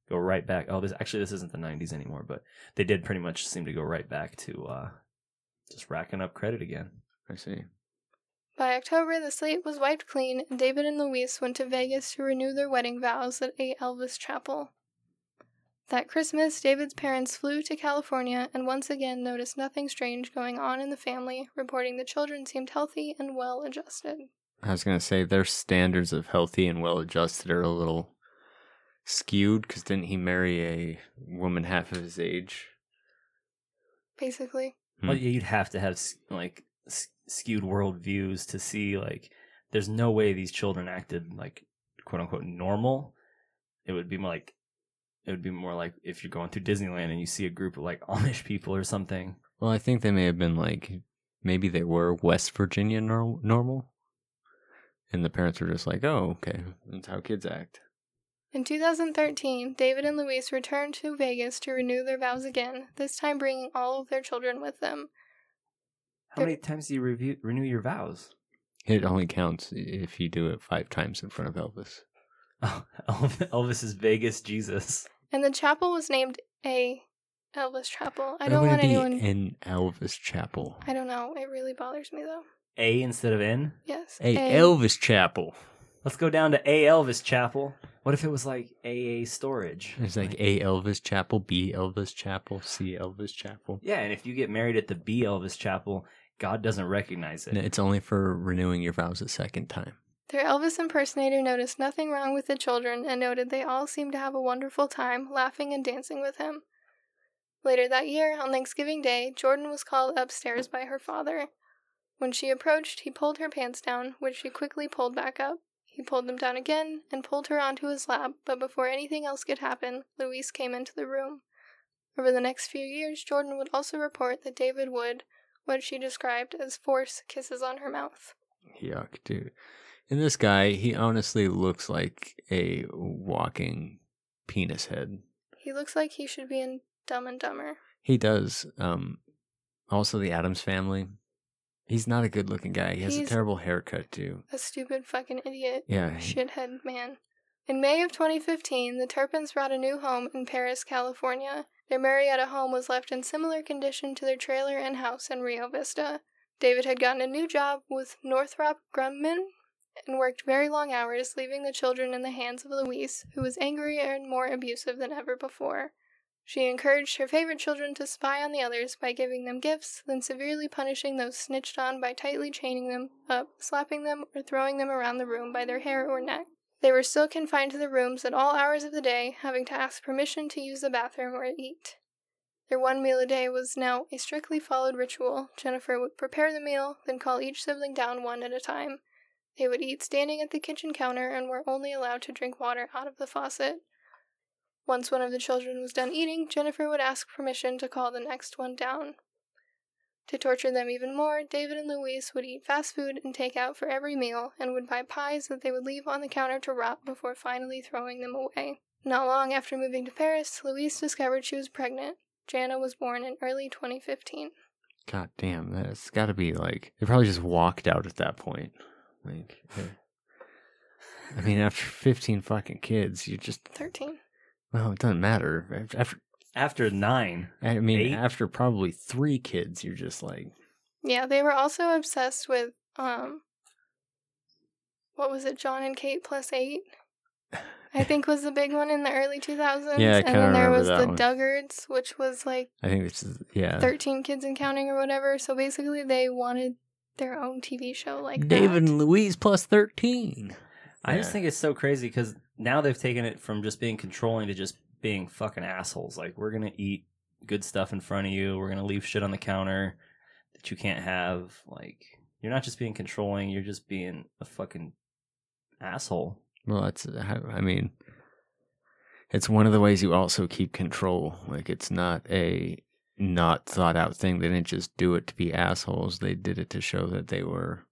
go right back. Oh, this actually this isn't the 90s anymore, but they did pretty much seem to go right back to uh, just racking up credit again. I see. By October, the slate was wiped clean, and David and Louise went to Vegas to renew their wedding vows at A. Elvis Chapel. That Christmas, David's parents flew to California and once again noticed nothing strange going on in the family, reporting the children seemed healthy and well adjusted. I was gonna say their standards of healthy and well adjusted are a little skewed because didn't he marry a woman half of his age? Basically. Hmm. Well, you'd have to have like skewed world views to see like there's no way these children acted like quote unquote normal. It would be more like it would be more like if you're going through Disneyland and you see a group of like Amish people or something. Well, I think they may have been like maybe they were West Virginia nor- normal, and the parents were just like, "Oh, okay, that's how kids act." In 2013, David and Louise returned to Vegas to renew their vows again, this time bringing all of their children with them. How many times do you review, renew your vows? It only counts if you do it five times in front of Elvis. Oh, Elvis is Vegas Jesus. And the chapel was named A. Elvis Chapel. I don't want anyone. in Elvis Chapel. I don't know. It really bothers me though. A instead of N. Yes. Hey, A. Elvis Chapel. Let's go down to A Elvis Chapel. What if it was like AA storage? It's like A Elvis Chapel, B Elvis Chapel, C Elvis Chapel. yeah, and if you get married at the B Elvis Chapel, God doesn't recognize it. And It's only for renewing your vows a second time. Their Elvis impersonator noticed nothing wrong with the children and noted they all seemed to have a wonderful time laughing and dancing with him. Later that year, on Thanksgiving Day, Jordan was called upstairs by her father. When she approached, he pulled her pants down, which she quickly pulled back up. He pulled them down again and pulled her onto his lap, but before anything else could happen, Louise came into the room. Over the next few years, Jordan would also report that David would, what she described as force kisses on her mouth. Yuck, dude. And this guy, he honestly looks like a walking penis head. He looks like he should be in Dumb and Dumber. He does. Um, also, the Addams family. He's not a good looking guy. He has He's- a terrible haircut, too. A stupid fucking idiot. Yeah. he- Shithead man. In May of 2015, the Turpins bought a new home in Perris, California. Their Murrieta home was left in similar condition to their trailer and house in Rio Vista. David had gotten a new job with Northrop Grumman and worked very long hours, leaving the children in the hands of Louise, who was angrier and more abusive than ever before. She encouraged her favorite children to spy on the others by giving them gifts, then severely punishing those snitched on by tightly chaining them up, slapping them, or throwing them around the room by their hair or neck. They were still confined to their rooms at all hours of the day, having to ask permission to use the bathroom or eat. Their one meal a day was now a strictly followed ritual. Jennifer would prepare the meal, then call each sibling down one at a time. They would eat standing at the kitchen counter and were only allowed to drink water out of the faucet. Once one of the children was done eating, Jennifer would ask permission to call the next one down. To torture them even more, David and Louise would eat fast food and take out for every meal and would buy pies that they would leave on the counter to rot before finally throwing them away. Not long after moving to Perris, Louise discovered she was pregnant. Jana was born in early 2015. God damn, that's got to be like they probably just walked out at that point. Like. I mean, after fifteen fucking kids, you just 13. well, it doesn't matter. After After nine, I mean, Eight? after probably three kids, you're just like, Yeah, they were also obsessed with, um, what was it, John and Kate plus eight? I think was the big one in the early 2000s. Yeah, I and kinda then there remember was that the one. Duggards, which was like I think this is yeah. 13 kids and counting or whatever. So basically, they wanted their own TV show like David that. and Louise plus thirteen. I just think it's so crazy because now they've taken it from just being controlling to just being fucking assholes. Like we're gonna eat good stuff in front of you. We're gonna leave shit on the counter that you can't have. Like you're not just being controlling. You're just being a fucking asshole. Well, that's I mean, it's one of the ways you also keep control. Like it's not a not thought out thing. They didn't just do it to be assholes. They did it to show that they were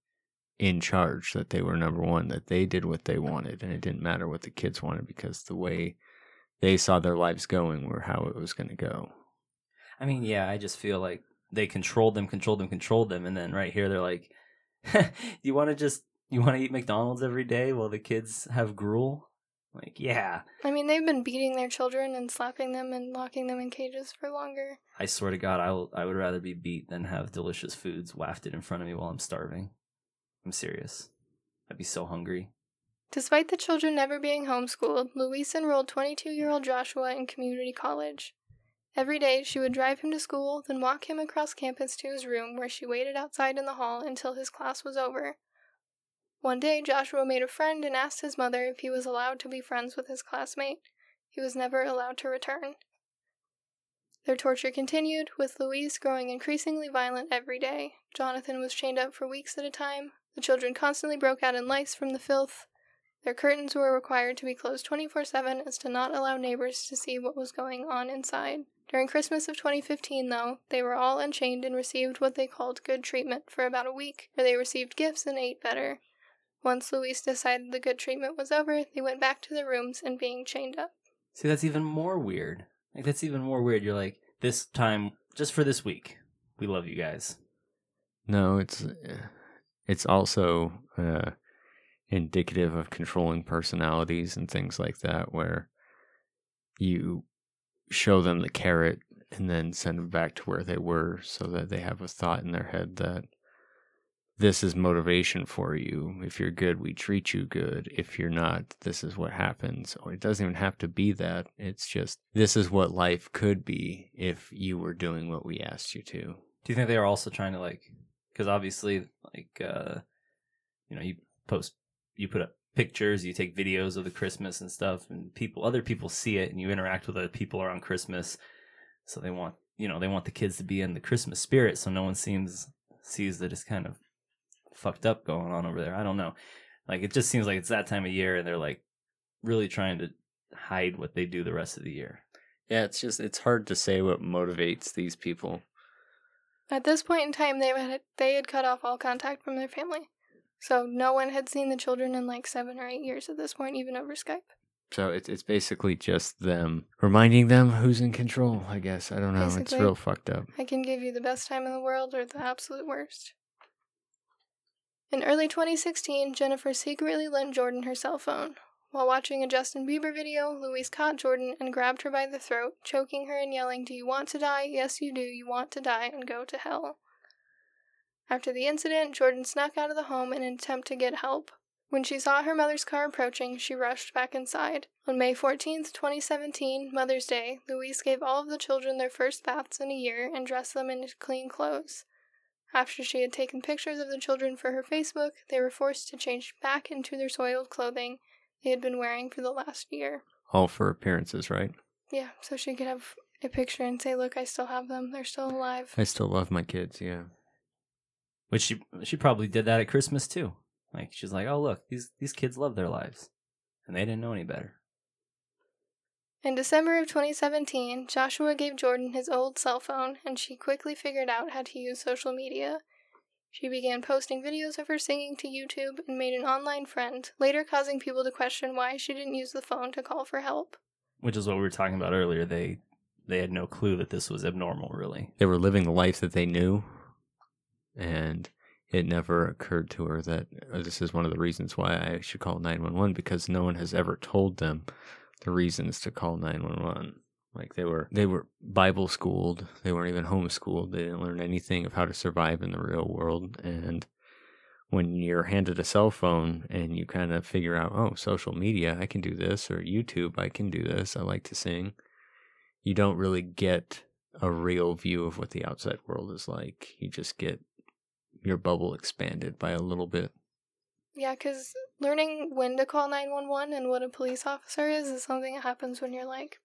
in charge, that they were number one, that they did what they wanted, and it didn't matter what the kids wanted because the way they saw their lives going were how it was going to go. I mean, yeah, I just feel like they controlled them, controlled them, controlled them, and then right here they're like, "You want to just you want to eat McDonald's every day while the kids have gruel?" Like, yeah, I mean, they've been beating their children and slapping them and locking them in cages for longer. I swear to God, I will, I would rather be beat than have delicious foods wafted in front of me while I'm starving. I'm serious. I'd be so hungry. Despite the children never being homeschooled, Louise enrolled 22 year old Joshua in community college. Every day, she would drive him to school, then walk him across campus to his room, where she waited outside in the hall until his class was over. One day, Joshua made a friend and asked his mother if he was allowed to be friends with his classmate. He was never allowed to return. Their torture continued, with Louise growing increasingly violent every day. Jonathan was chained up for weeks at a time. The children constantly broke out in lice from the filth. Their curtains were required to be closed 24 7 as to not allow neighbors to see what was going on inside. During Christmas of 2015, though, they were all unchained and received what they called good treatment for about a week, where they received gifts and ate better. Once Louise decided the good treatment was over, they went back to their rooms and being chained up. See, that's even more weird. Like that's even more weird. You're like, this time, just for this week, we love you guys. No, it's uh, it's also uh, indicative of controlling personalities and things like that, where you show them the carrot and then send them back to where they were, so that they have a thought in their head that this is motivation for you. If you're good, we treat you good. If you're not, this is what happens. Or it doesn't even have to be that. It's just this is what life could be if you were doing what we asked you to. Do you think they are also trying to like? Because obviously, like, uh you know, you post, you put up pictures, you take videos of the Christmas and stuff, and people, other people see it, and you interact with other people around Christmas. So they want, you know, they want the kids to be in the Christmas spirit, so no one seems sees that it's kind of fucked up going on over there. I don't know. Like it just seems like it's that time of year, and they're like really trying to hide what they do the rest of the year. Yeah, it's just it's hard to say what motivates these people. At this point in time, they had they had cut off all contact from their family, so no one had seen the children in like seven or eight years at this point, even over Skype. So it's it's basically just them reminding them who's in control. I guess I don't know. it's real fucked up. I can give you the best time in the world or the absolute worst. In early 2016, Jennifer secretly lent Jordan her cell phone. While watching a Justin Bieber video, Louise caught Jordan and grabbed her by the throat, choking her and yelling, Do you want to die? Yes, you do. You want to die and go to hell. After the incident, Jordan snuck out of the home in an attempt to get help. When she saw her mother's car approaching, she rushed back inside. On May 14, 2017, Mother's Day, Louise gave all of the children their first baths in a year and dressed them in clean clothes. After she had taken pictures of the children for her Facebook, they were forced to change back into their soiled clothing they had been wearing for the last year. All for appearances, right? Yeah, so she could have a picture and say, Look, I still have them. They're still alive. I still love my kids. Yeah. Which she she probably did that at Christmas too. Like she's like, oh look, these these kids love their lives, and they didn't know any better. In December of 2017, Joshua gave Jordan his old cell phone, and she quickly figured out how to use social media. She began posting videos of her singing to YouTube and made an online friend, later causing people to question why she didn't use the phone to call for help. Which is what we were talking about earlier. They they had no clue that this was abnormal, really. They were living the life that they knew, and it never occurred to her that uh, this is one of the reasons why I should call 911 because no one has ever told them the reasons to call 911. Like they were they were Bible schooled, they weren't even homeschooled. They didn't learn anything of how to survive in the real world and when you're handed a cell phone and you kind of figure out, oh, social media, I can do this, or YouTube, I can do this, I like to sing, you don't really get a real view of what the outside world is like. You just get your bubble expanded by a little bit. Yeah, because learning when to call 911 and what a police officer is is something that happens when you're like,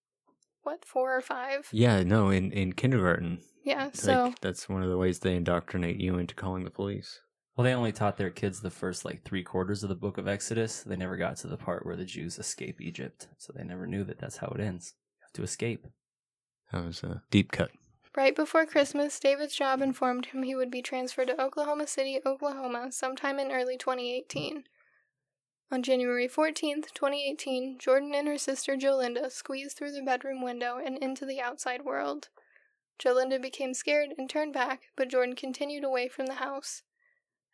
what, four or five? Yeah, no, in, in kindergarten, Yeah, so that's one of the ways they indoctrinate you into calling the police. Well, they only taught their kids the first like three quarters of the book of Exodus. They never got to the part where the Jews escape Egypt, so they never knew that that's how it ends. You have to escape. That was a deep cut. Right before Christmas, David's job informed him he would be transferred to Oklahoma City, Oklahoma, sometime in early 2018. On January 14th, 2018, Jordan and her sister Jolinda squeezed through the bedroom window and into the outside world. Jolinda became scared and turned back, but Jordan continued away from the house.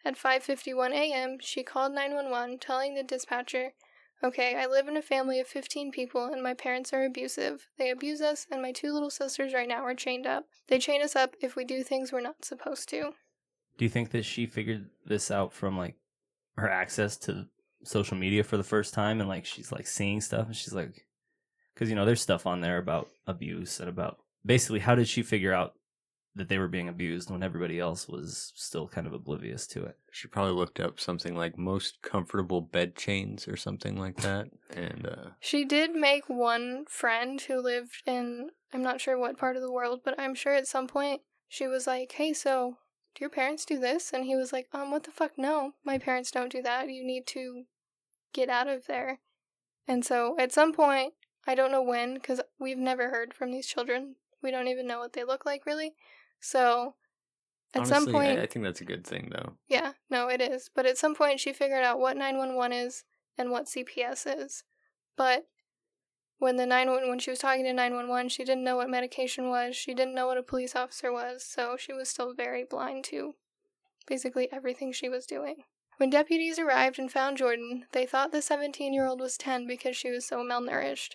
At 5:51 a.m., she called 911, telling the dispatcher, "Okay, I live in a family of 15 people and my parents are abusive. They abuse us and my two little sisters right now are chained up. They chain us up if we do things we're not supposed to." Do you think that she figured this out from like her access to social media for the first time and like she's like seeing stuff and she's like cuz you know there's stuff on there about abuse and about basically how did she figure out that they were being abused when everybody else was still kind of oblivious to it. She probably looked up something like most comfortable bed chains or something like that, and uh, She did make one friend who lived in, I'm not sure what part of the world, but I'm sure at some point she was like, hey, so do your parents do this? And he was like, um, what the fuck? No, my parents don't do that. You need to get out of there. And so at some point, I don't know when, because we've never heard from these children. We don't even know what they look like, really. So at honestly, some point, I, I think that's a good thing, though. yeah, no, it is. But at some point, she figured out what 911 is and what CPS is. But when the 911 when she was talking to 911, she didn't know what medication was. She didn't know what a police officer was, so she was still very blind to basically everything she was doing. When deputies arrived and found Jordan, they thought the 17-year-old was 10 because she was so malnourished.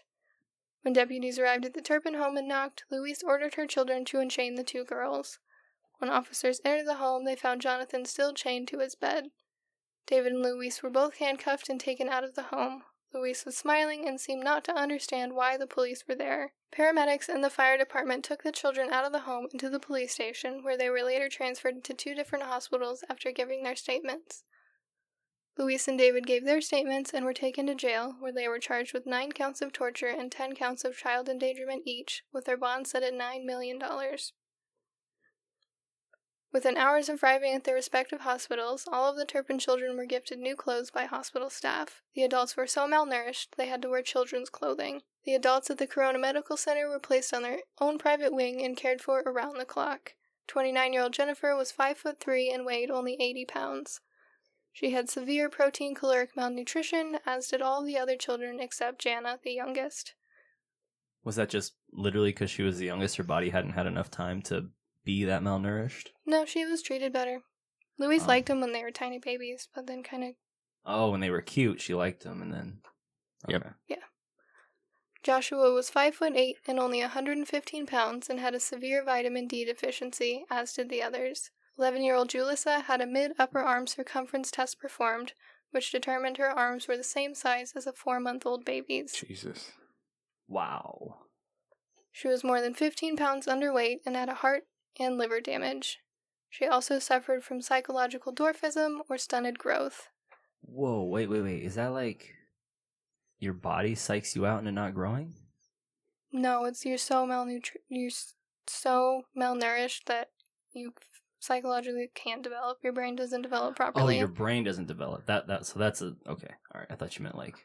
When deputies arrived at the Turpin home and knocked, Louise ordered her children to unchain the two girls. When officers entered the home, they found Jonathan still chained to his bed. David and Louise were both handcuffed and taken out of the home. Louise was smiling and seemed not to understand why the police were there. Paramedics and the fire department took the children out of the home into the police station, where they were later transferred to two different hospitals after giving their statements. Louise and David gave their statements and were taken to jail, where they were charged with nine counts of torture and ten counts of child endangerment each, with their bond set at $9 million. Within hours of arriving at their respective hospitals, all of the Turpin children were gifted new clothes by hospital staff. The adults were so malnourished they had to wear children's clothing. The adults at the Corona Medical Center were placed on their own private wing and cared for around the clock. 29 year old Jennifer was 5 foot 3 and weighed only 80 pounds. She had severe protein caloric malnutrition, as did all the other children except Jana, the youngest. Was that just literally because she was the youngest? Her body hadn't had enough time to be that malnourished. No, she was treated better. Louise Oh. liked them when they were tiny babies, but then kind of Oh, when they were cute, she liked them, and then Yep. Okay. Joshua was 5 foot 8 and only 115 pounds and had a severe vitamin D deficiency, as did the others. 11 year old Julissa had a mid upper arm circumference test performed, which determined her arms were the same size as a four month old baby's. Jesus. Wow. She was more than 15 pounds underweight and had a heart and liver damage. She also suffered from psychological dwarfism or stunted growth. Whoa, wait, wait, wait. Is that like your body psychs you out into not growing? No, it's you're so malnutri- you're so malnourished that you psychologically can't develop. Your brain doesn't develop properly. Oh, properly. your brain doesn't develop. That that so that's a okay. All right, I thought you meant like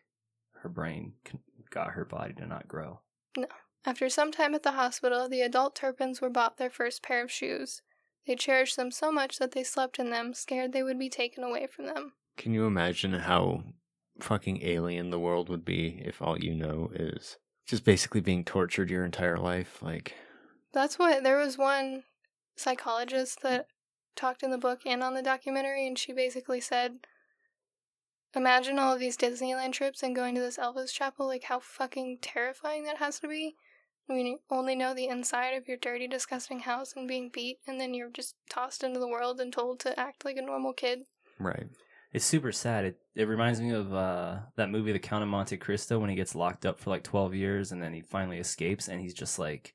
her brain con- got her body to not grow. No. After some time at the hospital, the adult Turpins were bought their first pair of shoes. They cherished them so much that they slept in them, scared they would be taken away from them. Can you imagine how fucking alien the world would be if all you know is just basically being tortured your entire life? Like, That's what there was one psychologist that talked in the book and on the documentary, and she basically said, Imagine all of these Disneyland trips and going to this Elvis chapel, like how fucking terrifying that has to be. You only know the inside of your dirty, disgusting house and being beat, and then you're just tossed into the world and told to act like a normal kid. right. It's super sad. It it reminds me of uh, that movie, The Count of Monte Cristo, when he gets locked up for like twelve years and then he finally escapes, and he's just like,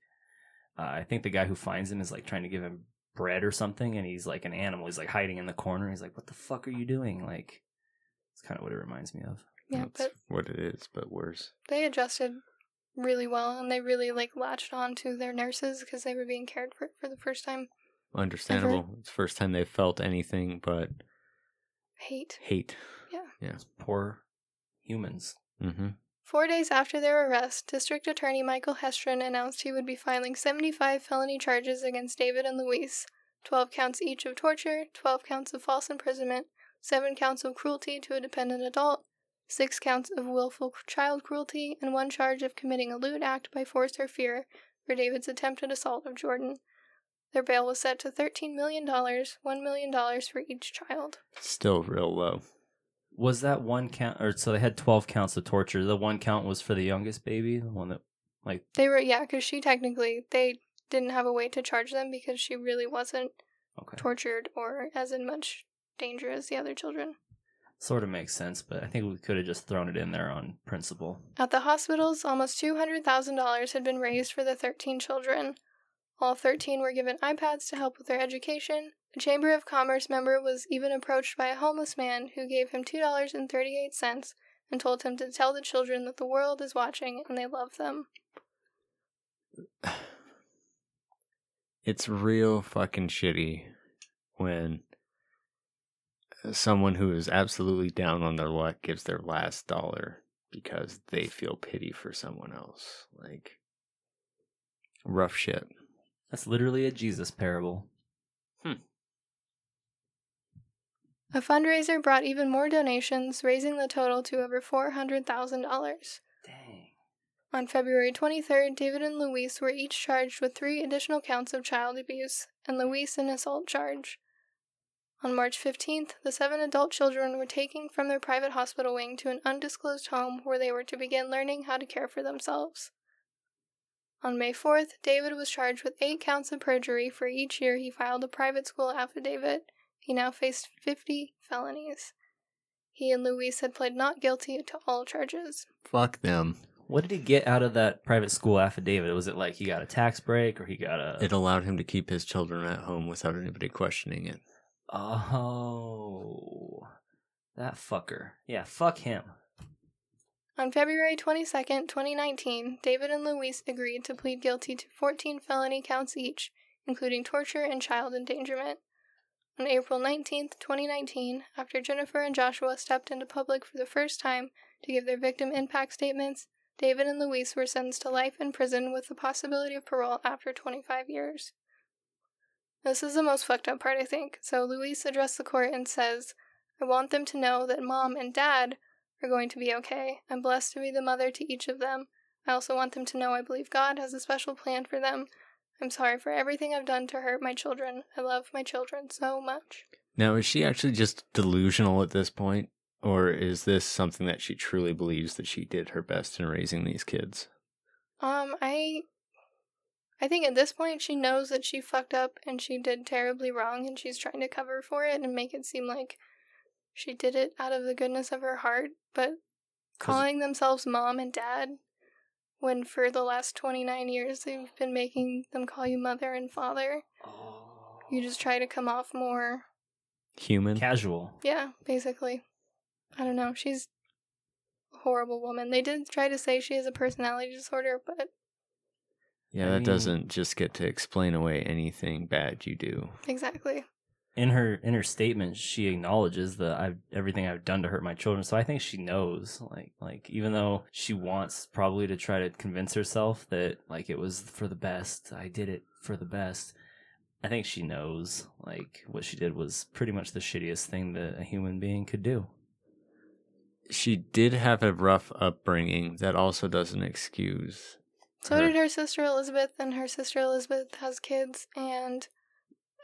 uh, I think the guy who finds him is like trying to give him bread or something, and he's like an animal. He's like hiding in the corner. He's like, "What the fuck are you doing?" Like, it's kind of what it reminds me of. Yeah, That's but what it is, but worse. they adjusted really well, and they really like latched on to their nurses because they were being cared for for the first time. Understandable. It's the first time they've felt anything but Hate. hate. Yeah. Yeah. Poor humans. Mm-hmm. Four days after their arrest, District Attorney Michael Hestrin announced he would be filing 75 felony charges against David and Louise 12 counts each of torture, 12 counts of false imprisonment, 7 counts of cruelty to a dependent adult, 6 counts of willful child cruelty, and 1 charge of committing a lewd act by force or fear for David's attempted assault of Jordan. Their bail was set to $13 million, $1 million for each child. Still real low. Was that one count? Or so they had twelve counts of torture. The one count was for the youngest baby, the one that like They were, yeah, because she technically, they didn't have a way to charge them because she really wasn't okay, tortured or as in much danger as the other children. sort of makes sense. But I think we could have just thrown it in there on principle. At the hospitals, almost $200,000 had been raised for the 13 children. All 13 were given iPads to help with their education. A Chamber of Commerce member was even approached by a homeless man who gave him $2.38 and told him to tell the children that the world is watching and they love them. It's real fucking shitty when someone who is absolutely down on their luck gives their last dollar because they feel pity for someone else. Like, rough shit. That's literally a Jesus parable. Hmm. A fundraiser brought even more donations, raising the total to over $400,000. Dang. On February 23rd, David and Louise were each charged with three additional counts of child abuse, and Louise an assault charge. On March 15th, the seven adult children were taken from their private hospital wing to an undisclosed home where they were to begin learning how to care for themselves. On May 4th, David was charged with eight counts of perjury for each year he filed a private school affidavit. He now faced 50 felonies. He and Louise had pled not guilty to all charges. Fuck them. What did he get out of that private school affidavit? Was it like he got a tax break or he got a. It allowed him to keep his children at home without anybody questioning it. Oh. That fucker. Yeah, fuck him. On February 22nd, 2019, David and Louise agreed to plead guilty to 14 felony counts each, including torture and child endangerment. On April 19, 2019, after Jennifer and Joshua stepped into public for the first time to give their victim impact statements, David and Louise were sentenced to life in prison with the possibility of parole after 25 years. This is the most fucked up part, I think. So Louise addressed the court and says, I want them to know that mom and dad are going to be okay. I'm blessed to be the mother to each of them. I also want them to know I believe God has a special plan for them. I'm sorry for everything I've done to hurt my children. I love my children so much. Now, is she actually just delusional at this point? Or is this something that she truly believes that she did her best in raising these kids? Um, I I think at this point she knows that she fucked up and she did terribly wrong and she's trying to cover for it and make it seem like she did it out of the goodness of her heart, but calling themselves mom and dad when for the last 29 years they've been making them call you mother and father. Oh. You just try to come off more, Human? Casual. yeah, basically. I don't know. She's a horrible woman. They did try to say she has a personality disorder, but yeah, I that mean- doesn't just get to explain away anything bad you do. exactly. In her in her statement, she acknowledges that I've everything I've done to hurt my children. So I think she knows, like like even though she wants probably to try to convince herself that like it was for the best, I did it for the best. I think she knows like what she did was pretty much the shittiest thing that a human being could do. She did have a rough upbringing. That also doesn't excuse. So her. did her sister Elizabeth, and her sister Elizabeth has kids, and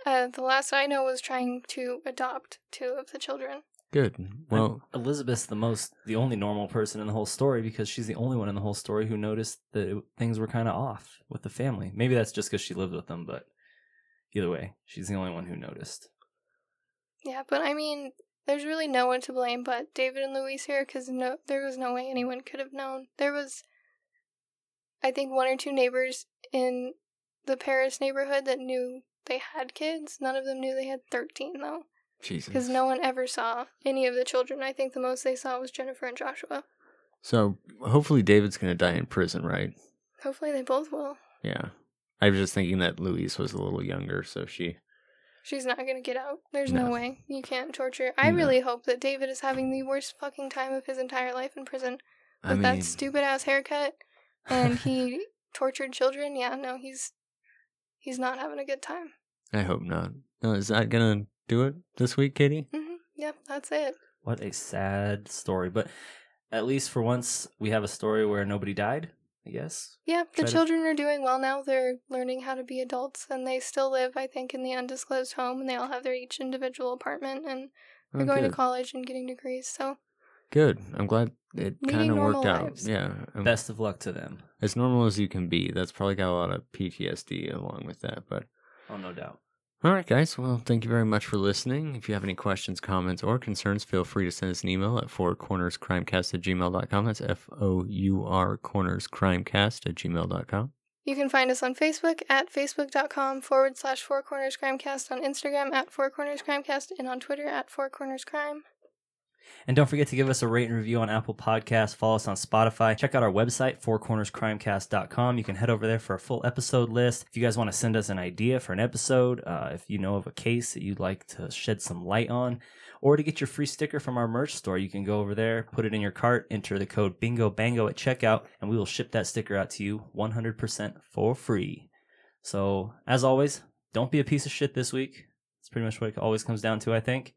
uh, the last I know was trying to adopt two of the children. Good. Well, Elizabeth's the most the only normal person in the whole story because she's the only one in the whole story who noticed that it, things were kind of off with the family. Maybe that's just because she lived with them, but either way, she's the only one who noticed. Yeah, but I mean, there's really no one to blame but David and Louise here, because no, there was no way anyone could have known. There was, I think, one or two neighbors in the Perris neighborhood that knew they had kids. None of them knew they had 13, though. Jesus. Because no one ever saw any of the children. I think the most they saw was Jennifer and Joshua. So hopefully David's going to die in prison, right? Hopefully they both will. Yeah. I was just thinking that Louise was a little younger, so she. She's not gonna get out. There's no, No. way. You can't torture. I No. really hope that David is having the worst fucking time of his entire life in prison with I mean, that stupid ass haircut and he tortured children. Yeah, no, he's he's not having a good time. I hope not. No, is that going to do it this week, Katie? hmm Yep, that's it. What a sad story, but at least for once we have a story where nobody died. I guess. Yeah, the Try to- children are doing well now. They're learning how to be adults, and they still live, I think, in the undisclosed home, and they all have their each individual apartment, and they're Oh, going good. to college and getting degrees. So Good. I'm glad it kind of worked normal out. lives. Yeah. um, Best of luck to them. As normal as you can be. That's probably got a lot of PTSD along with that, but. Oh, no doubt. All right, guys. Well, thank you very much for listening. If you have any questions, comments, or concerns, feel free to send us an email at fourcornerscrimecast at gmail.com. That's F O U R cornerscrimecast at gmail.com. You can find us on Facebook at facebook.com forward slash Four Corners Crimecast, on Instagram at Four Corners Crimecast, and on Twitter at Four Corners Crime. And don't forget to give us a rate and review on Apple Podcasts. Follow us on Spotify. Check out our website, fourcornerscrimecast.com. You can head over there for a full episode list. If you guys want to send us an idea for an episode, uh, if you know of a case that you'd like to shed some light on, or to get your free sticker from our merch store, you can go over there, put it in your cart, enter the code Bingo Bango at checkout, and we will ship that sticker out to you 100% for free. So, as always, don't be a piece of shit this week. That's pretty much what it always comes down to, I think.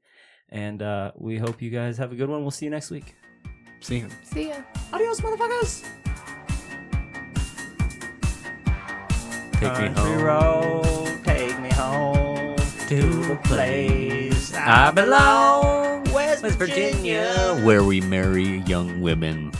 And uh, we hope you guys have a good one. We'll see you next week. See you. See ya. Adios, motherfuckers. Take me Country home. road, take me home to the place I belong. West, West Virginia, where we marry young women.